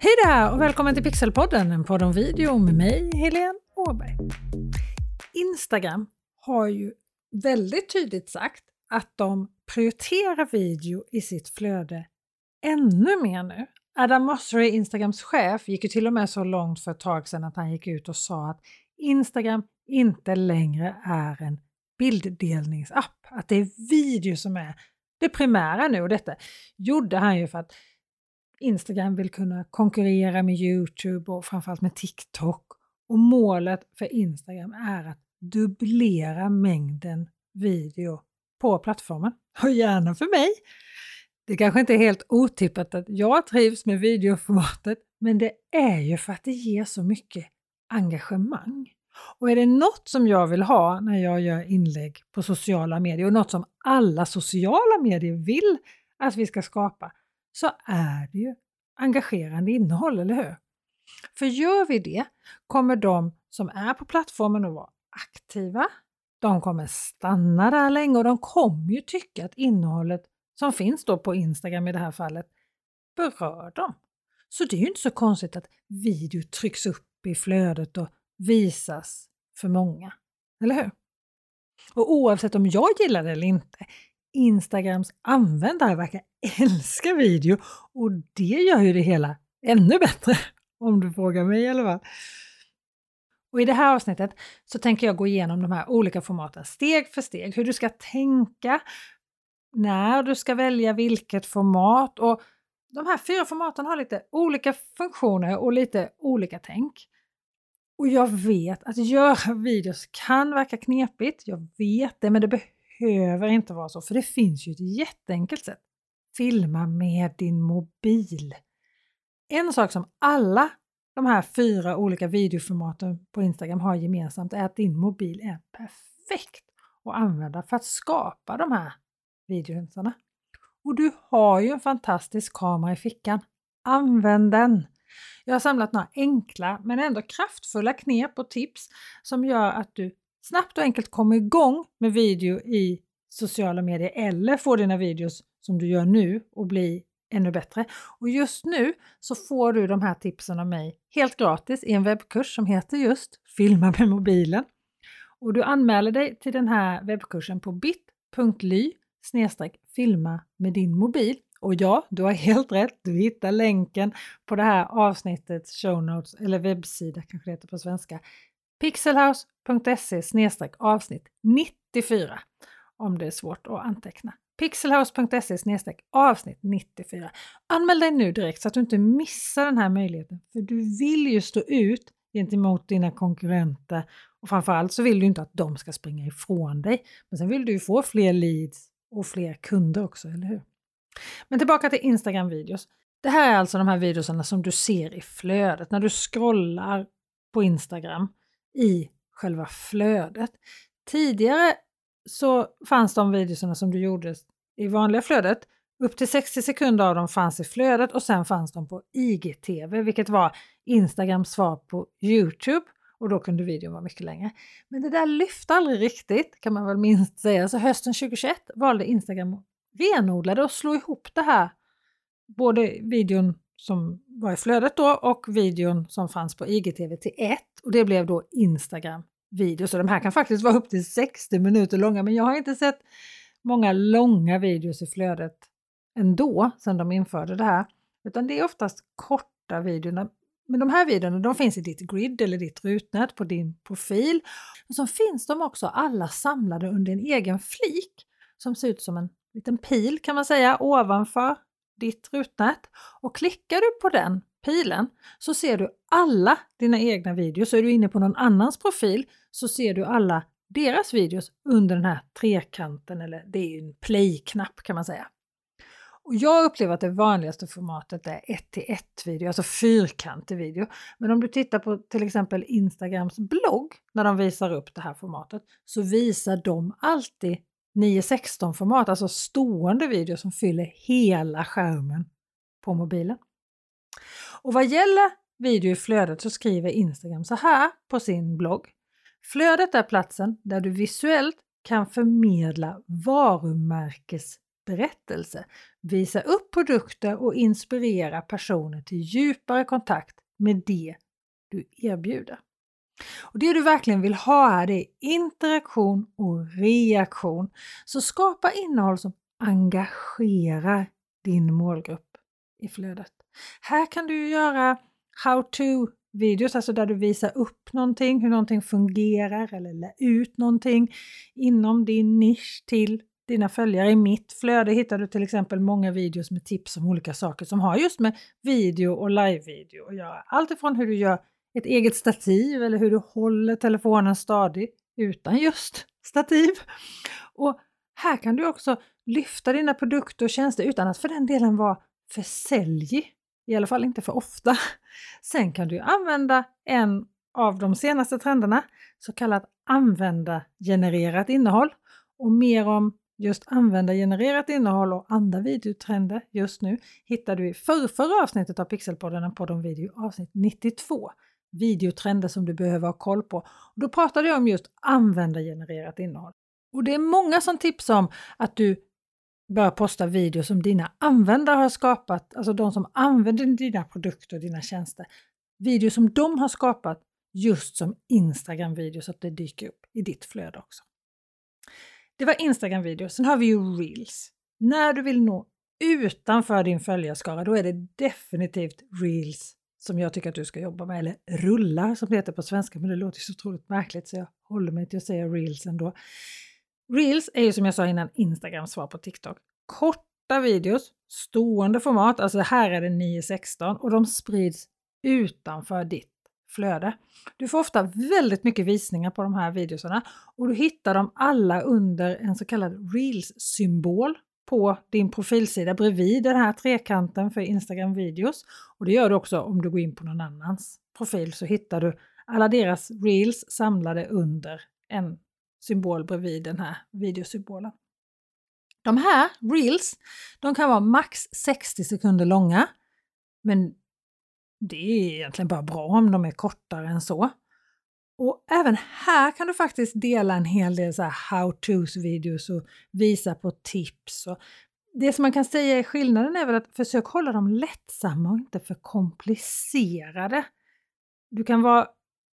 Hej där och välkommen till Pixelpodden, en podd om video med mig, Helene Åberg. Instagram har ju väldigt tydligt sagt att de prioriterar video i sitt flöde ännu mer nu. Adam Mosseri, Instagrams chef, gick ju till och med så långt för ett tag sedan att han gick ut och sa att Instagram inte längre är en bilddelningsapp, att det är video som är det primära nu och detta gjorde han ju för att Instagram vill kunna konkurrera med Youtube och framförallt med TikTok. Och målet för Instagram är att dubblera mängden video på plattformen. Och gärna för mig! Det kanske inte är helt otippat att jag trivs med videoformatet, men det är ju för att det ger så mycket engagemang. Och är det något som jag vill ha när jag gör inlägg på sociala medier och något som alla sociala medier vill att vi ska skapa, så är det ju engagerande innehåll, eller hur? För gör vi det kommer de som är på plattformen att vara aktiva, de kommer stanna där länge och de kommer ju tycka att innehållet som finns då på Instagram i det här fallet berör dem. Så det är ju inte så konstigt att video trycks upp i flödet och visas för många. Eller hur? Och oavsett om jag gillar det eller inte, Instagrams användare verkar älska video och det gör ju det hela ännu bättre, om du frågar mig i alla fall. Och I det här avsnittet så tänker jag gå igenom de här olika formaten steg för steg, hur du ska tänka, när du ska välja vilket format och de här fyra formaten har lite olika funktioner och lite olika tänk. Och jag vet att göra videos kan verka knepigt, jag vet det, men det behöver inte vara så, för det finns ju ett jätteenkelt sätt. Filma med din mobil. En sak som alla de här fyra olika videoformaten på Instagram har gemensamt är att din mobil är perfekt att använda för att skapa de här videorna. Och du har ju en fantastisk kamera i fickan. Använd den! Jag har samlat några enkla men ändå kraftfulla knep och tips som gör att du snabbt och enkelt komma igång med video i sociala medier eller få dina videos som du gör nu och bli ännu bättre. Och just nu så får du de här tipsen av mig helt gratis i en webbkurs som heter just Filma med mobilen. Och du anmäler dig till den här webbkursen på bit.ly filma med din mobil. Och ja, du har helt rätt, du hittar länken på det här avsnittets show notes eller webbsida kanske det heter på svenska pixelhouse.se avsnitt 94 om det är svårt att anteckna pixelhouse.se avsnitt 94. Anmäl dig nu direkt så att du inte missar den här möjligheten. För du vill ju stå ut gentemot dina konkurrenter och framförallt så vill du inte att de ska springa ifrån dig. Men sen vill du ju få fler leads och fler kunder också, eller hur? Men tillbaka till Instagram-videos. Det här är alltså de här videorna som du ser i flödet när du scrollar på Instagram i själva flödet. Tidigare så fanns de videorna som du gjorde i vanliga flödet. Upp till 60 sekunder av dem fanns i flödet och sen fanns de på IGTV, vilket var Instagrams svar på Youtube och då kunde videon vara mycket längre. Men det där lyfte aldrig riktigt kan man väl minst säga. Så hösten 2021 valde Instagram att renodla och slå ihop det här. Både videon som var i flödet då och videon som fanns på IGTV till 1. och det blev då Instagram video. Så de här kan faktiskt vara upp till 60 minuter långa men jag har inte sett många långa videos i flödet ändå sedan de införde det här. Utan det är oftast korta videor. Men de här videorna de finns i ditt grid eller ditt rutnät på din profil. Och så finns de också alla samlade under en egen flik som ser ut som en liten pil kan man säga ovanför ditt rutnät. Och klickar du på den pilen så ser du alla dina egna videos. Så är du inne på någon annans profil så ser du alla deras videos under den här trekanten, eller det är en play-knapp kan man säga. Och jag upplever att det vanligaste formatet är 1 till 1 video, alltså fyrkantig video. Men om du tittar på till exempel Instagrams blogg när de visar upp det här formatet så visar de alltid 916 format, alltså stående video som fyller hela skärmen på mobilen. Och vad gäller video i flödet så skriver Instagram så här på sin blogg. Flödet är platsen där du visuellt kan förmedla varumärkesberättelse, visa upp produkter och inspirera personer till djupare kontakt med det du erbjuder. Och Det du verkligen vill ha här är interaktion och reaktion. Så skapa innehåll som engagerar din målgrupp i flödet. Här kan du göra how-to videos, alltså där du visar upp någonting, hur någonting fungerar eller lär ut någonting inom din nisch till dina följare. I mitt flöde hittar du till exempel många videos med tips om olika saker som har just med video och live-video att göra. Allt ifrån hur du gör ett eget stativ eller hur du håller telefonen stadigt utan just stativ. Och här kan du också lyfta dina produkter och tjänster utan att för den delen vara för säljig. I alla fall inte för ofta. Sen kan du använda en av de senaste trenderna, så kallat användargenererat innehåll. Och mer om just användargenererat innehåll och andra videotrender just nu hittar du i förrförra avsnittet av Pixelpodden, en podd om video, avsnitt 92. Videotrender som du behöver ha koll på. Och då pratade jag om just användargenererat innehåll. Och det är många som tipsar om att du bör posta videos som dina användare har skapat, alltså de som använder dina produkter och dina tjänster. Videos som de har skapat just som Instagram-videos så att det dyker upp i ditt flöde också. Det var Instagram-videos. Sen har vi ju Reels. När du vill nå utanför din följarskara, då är det definitivt Reels som jag tycker att du ska jobba med, eller rullar som det heter på svenska, men det låter så otroligt märkligt så jag håller mig till att säga Reels ändå. Reels är ju som jag sa innan Instagrams svar på TikTok. Korta videos, stående format, alltså här är det 9.16 och de sprids utanför ditt flöde. Du får ofta väldigt mycket visningar på de här videorna och du hittar dem alla under en så kallad Reels-symbol på din profilsida bredvid den här trekanten för Instagram videos. Och det gör du också om du går in på någon annans profil så hittar du alla deras reels samlade under en symbol bredvid den här videosymbolen. De här reels, de kan vara max 60 sekunder långa, men det är egentligen bara bra om de är kortare än så. Och även här kan du faktiskt dela en hel del så how-tos videos och visa på tips. Och det som man kan säga är skillnaden är väl att försök hålla dem lättsamma och inte för komplicerade. Du kan vara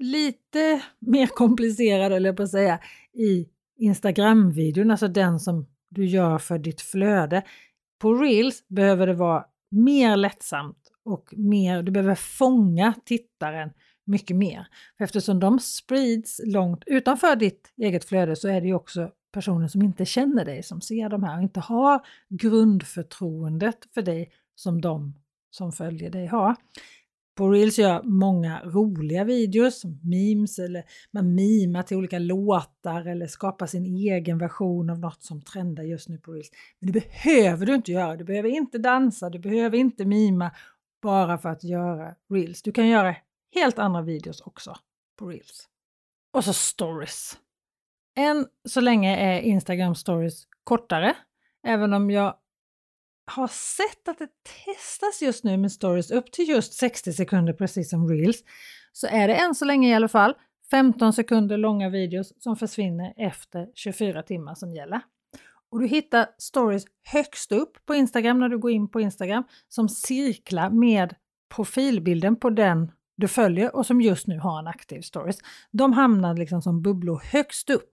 lite mer komplicerad, eller på att säga, i Instagram-videon, alltså den som du gör för ditt flöde. På Reels behöver det vara mer lättsamt och mer, du behöver fånga tittaren mycket mer. För eftersom de sprids långt utanför ditt eget flöde så är det ju också personer som inte känner dig som ser de här och inte har grundförtroendet för dig som de som följer dig har. På Reels gör jag många roliga videos, memes eller man mimar till olika låtar eller skapar sin egen version av något som trendar just nu på Reels. Men det behöver du inte göra. Du behöver inte dansa, du behöver inte mima bara för att göra Reels. Du kan göra helt andra videos också på Reels. Och så stories. Än så länge är Instagram stories kortare, även om jag har sett att det testas just nu med stories upp till just 60 sekunder precis som reels så är det än så länge i alla fall 15 sekunder långa videos som försvinner efter 24 timmar som gäller. Och du hittar stories högst upp på Instagram när du går in på Instagram som cirklar med profilbilden på den du följer och som just nu har en aktiv stories. De hamnar liksom som bubblor högst upp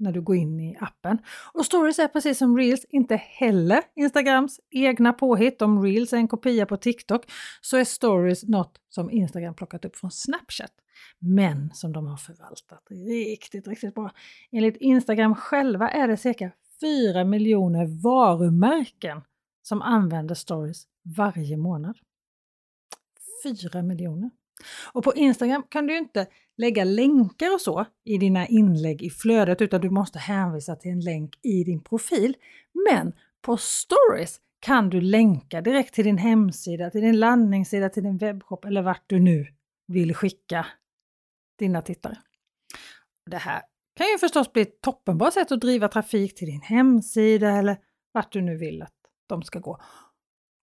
när du går in i appen. Och stories är precis som reels inte heller Instagrams egna påhitt. Om reels är en kopia på TikTok så är stories något som Instagram plockat upp från Snapchat. Men som de har förvaltat riktigt, riktigt bra. Enligt Instagram själva är det cirka 4 miljoner varumärken som använder stories varje månad. 4 miljoner. Och på Instagram kan du inte lägga länkar och så i dina inlägg i flödet utan du måste hänvisa till en länk i din profil. Men på stories kan du länka direkt till din hemsida, till din landningssida, till din webbshop eller vart du nu vill skicka dina tittare. Det här kan ju förstås bli ett toppenbra sätt att driva trafik till din hemsida eller vart du nu vill att de ska gå.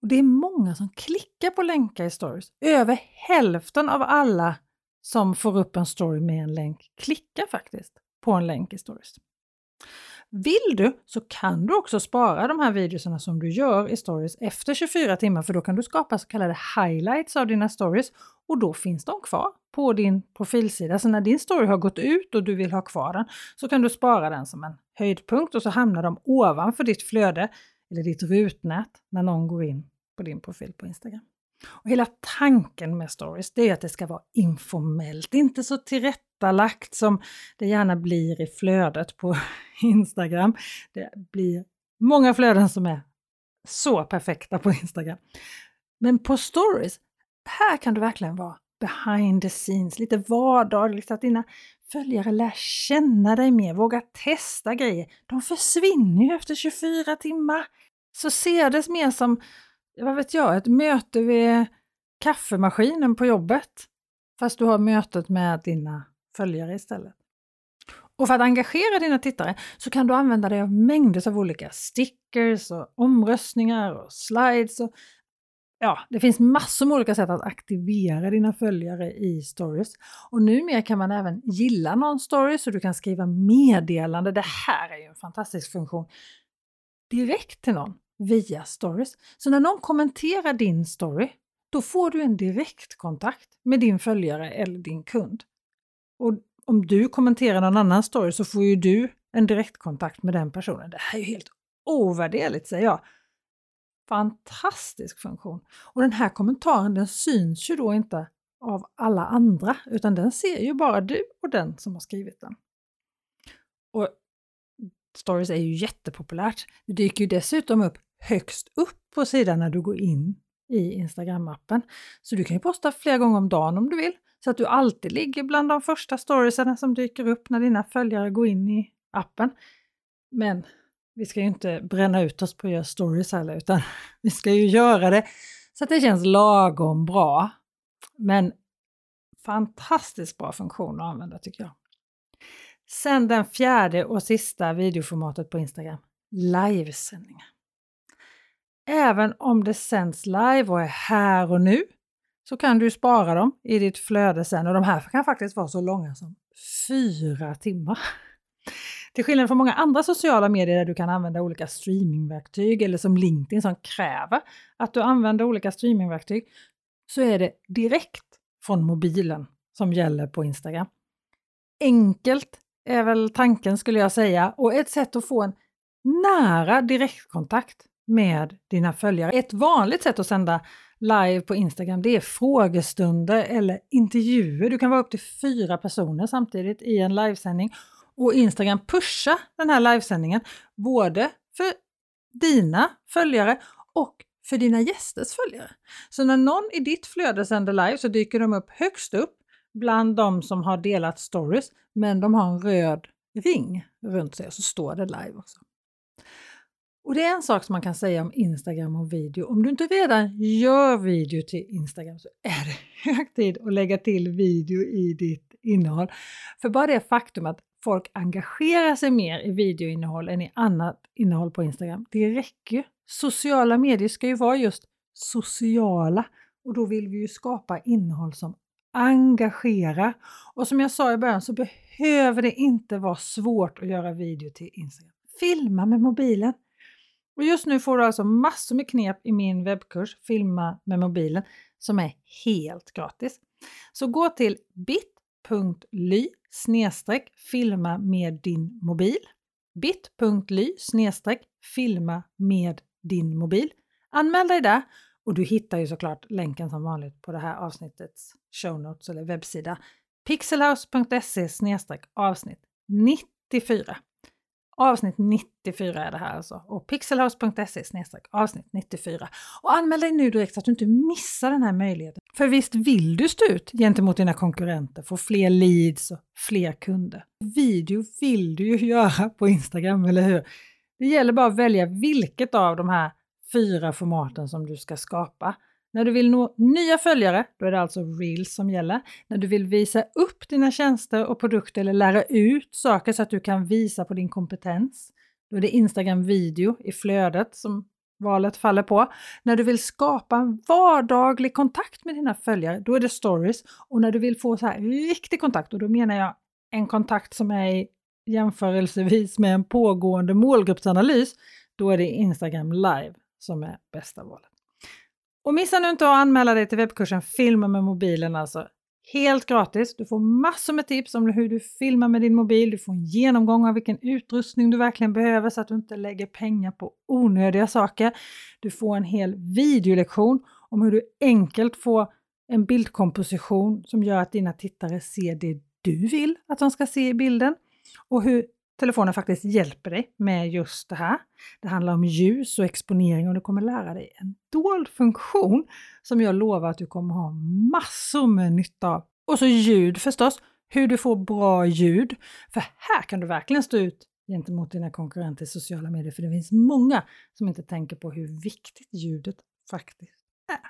Och Det är många som klickar på länkar i stories. Över hälften av alla som får upp en story med en länk klickar faktiskt på en länk i stories. Vill du så kan du också spara de här videorna som du gör i stories efter 24 timmar för då kan du skapa så kallade highlights av dina stories och då finns de kvar på din profilsida. Så när din story har gått ut och du vill ha kvar den så kan du spara den som en höjdpunkt och så hamnar de ovanför ditt flöde eller ditt rutnät när någon går in på din profil på Instagram. Och hela tanken med stories det är att det ska vara informellt, inte så tillrättalagt som det gärna blir i flödet på Instagram. Det blir många flöden som är så perfekta på Instagram. Men på stories, här kan du verkligen vara behind the scenes, lite vardagligt, liksom, så att dina följare lär känna dig mer, våga testa grejer. De försvinner ju efter 24 timmar. Så ser det mer som vad vet jag, ett möte vid kaffemaskinen på jobbet. Fast du har mötet med dina följare istället. Och för att engagera dina tittare så kan du använda dig av mängder av olika stickers och omröstningar och slides. Och, ja, det finns massor med olika sätt att aktivera dina följare i stories. Och numera kan man även gilla någon story så du kan skriva meddelande. Det här är ju en fantastisk funktion. Direkt till någon via stories. Så när någon kommenterar din story, då får du en direktkontakt med din följare eller din kund. Och om du kommenterar någon annan story så får ju du en direktkontakt med den personen. Det här är ju helt ovärderligt säger jag. Fantastisk funktion! Och den här kommentaren den syns ju då inte av alla andra utan den ser ju bara du och den som har skrivit den. Och Stories är ju jättepopulärt. Det dyker ju dessutom upp högst upp på sidan när du går in i Instagram-appen. Så du kan ju posta flera gånger om dagen om du vill, så att du alltid ligger bland de första storiesarna som dyker upp när dina följare går in i appen. Men vi ska ju inte bränna ut oss på att göra stories heller, utan vi ska ju göra det så att det känns lagom bra. Men fantastiskt bra funktion att använda tycker jag. Sen den fjärde och sista videoformatet på Instagram, livesändningar. Även om det sänds live och är här och nu så kan du spara dem i ditt flöde sen och de här kan faktiskt vara så långa som fyra timmar. Till skillnad från många andra sociala medier där du kan använda olika streamingverktyg eller som LinkedIn som kräver att du använder olika streamingverktyg så är det direkt från mobilen som gäller på Instagram. Enkelt är väl tanken skulle jag säga och ett sätt att få en nära direktkontakt med dina följare. Ett vanligt sätt att sända live på Instagram det är frågestunder eller intervjuer. Du kan vara upp till fyra personer samtidigt i en livesändning och Instagram pusha den här livesändningen både för dina följare och för dina gästers följare. Så när någon i ditt flöde sänder live så dyker de upp högst upp bland de som har delat stories, men de har en röd ring runt sig och så står det live också. Och det är en sak som man kan säga om Instagram och video. Om du inte redan gör video till Instagram så är det hög tid att lägga till video i ditt innehåll. För bara det faktum att folk engagerar sig mer i videoinnehåll än i annat innehåll på Instagram, det räcker ju! Sociala medier ska ju vara just sociala och då vill vi ju skapa innehåll som engagerar. Och som jag sa i början så behöver det inte vara svårt att göra video till Instagram. Filma med mobilen. Och just nu får du alltså massor med knep i min webbkurs Filma med mobilen som är helt gratis. Så gå till bit.ly snedstreck filma med din mobil bit.ly snedstreck filma med din mobil. Anmäl dig där och du hittar ju såklart länken som vanligt på det här avsnittets show notes eller webbsida pixelhouse.se avsnitt 94. Avsnitt 94 är det här alltså och pixelhouse.se avsnitt 94. Och anmäl dig nu direkt så att du inte missar den här möjligheten. För visst vill du stå ut gentemot dina konkurrenter, få fler leads och fler kunder. Video vill du ju göra på Instagram, eller hur? Det gäller bara att välja vilket av de här fyra formaten som du ska skapa. När du vill nå nya följare, då är det alltså Reels som gäller. När du vill visa upp dina tjänster och produkter eller lära ut saker så att du kan visa på din kompetens, då är det Instagram video i flödet som valet faller på. När du vill skapa en vardaglig kontakt med dina följare, då är det stories. Och när du vill få så här riktig kontakt, och då menar jag en kontakt som är jämförelsevis med en pågående målgruppsanalys, då är det Instagram live som är bästa valet. Och missa nu inte att anmäla dig till webbkursen Filma med mobilen alltså. Helt gratis. Du får massor med tips om hur du filmar med din mobil. Du får en genomgång av vilken utrustning du verkligen behöver så att du inte lägger pengar på onödiga saker. Du får en hel videolektion om hur du enkelt får en bildkomposition som gör att dina tittare ser det du vill att de ska se i bilden och hur telefonen faktiskt hjälper dig med just det här. Det handlar om ljus och exponering och du kommer lära dig en dold funktion som jag lovar att du kommer ha massor med nytta av. Och så ljud förstås, hur du får bra ljud. För här kan du verkligen stå ut gentemot dina konkurrenter i sociala medier, för det finns många som inte tänker på hur viktigt ljudet faktiskt är.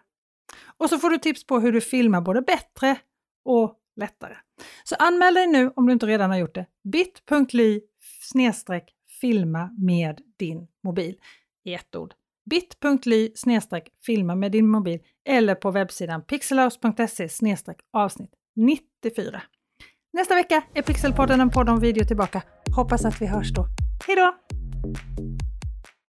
Och så får du tips på hur du filmar både bättre och lättare. Så anmäl dig nu om du inte redan har gjort det. bit.ly snedstreck filma med din mobil i ett ord. bit.ly snedstreck filma med din mobil eller på webbsidan pixelhouse.se snedstreck avsnitt 94. Nästa vecka är Pixelpodden en podd om video tillbaka. Hoppas att vi hörs då. Hejdå!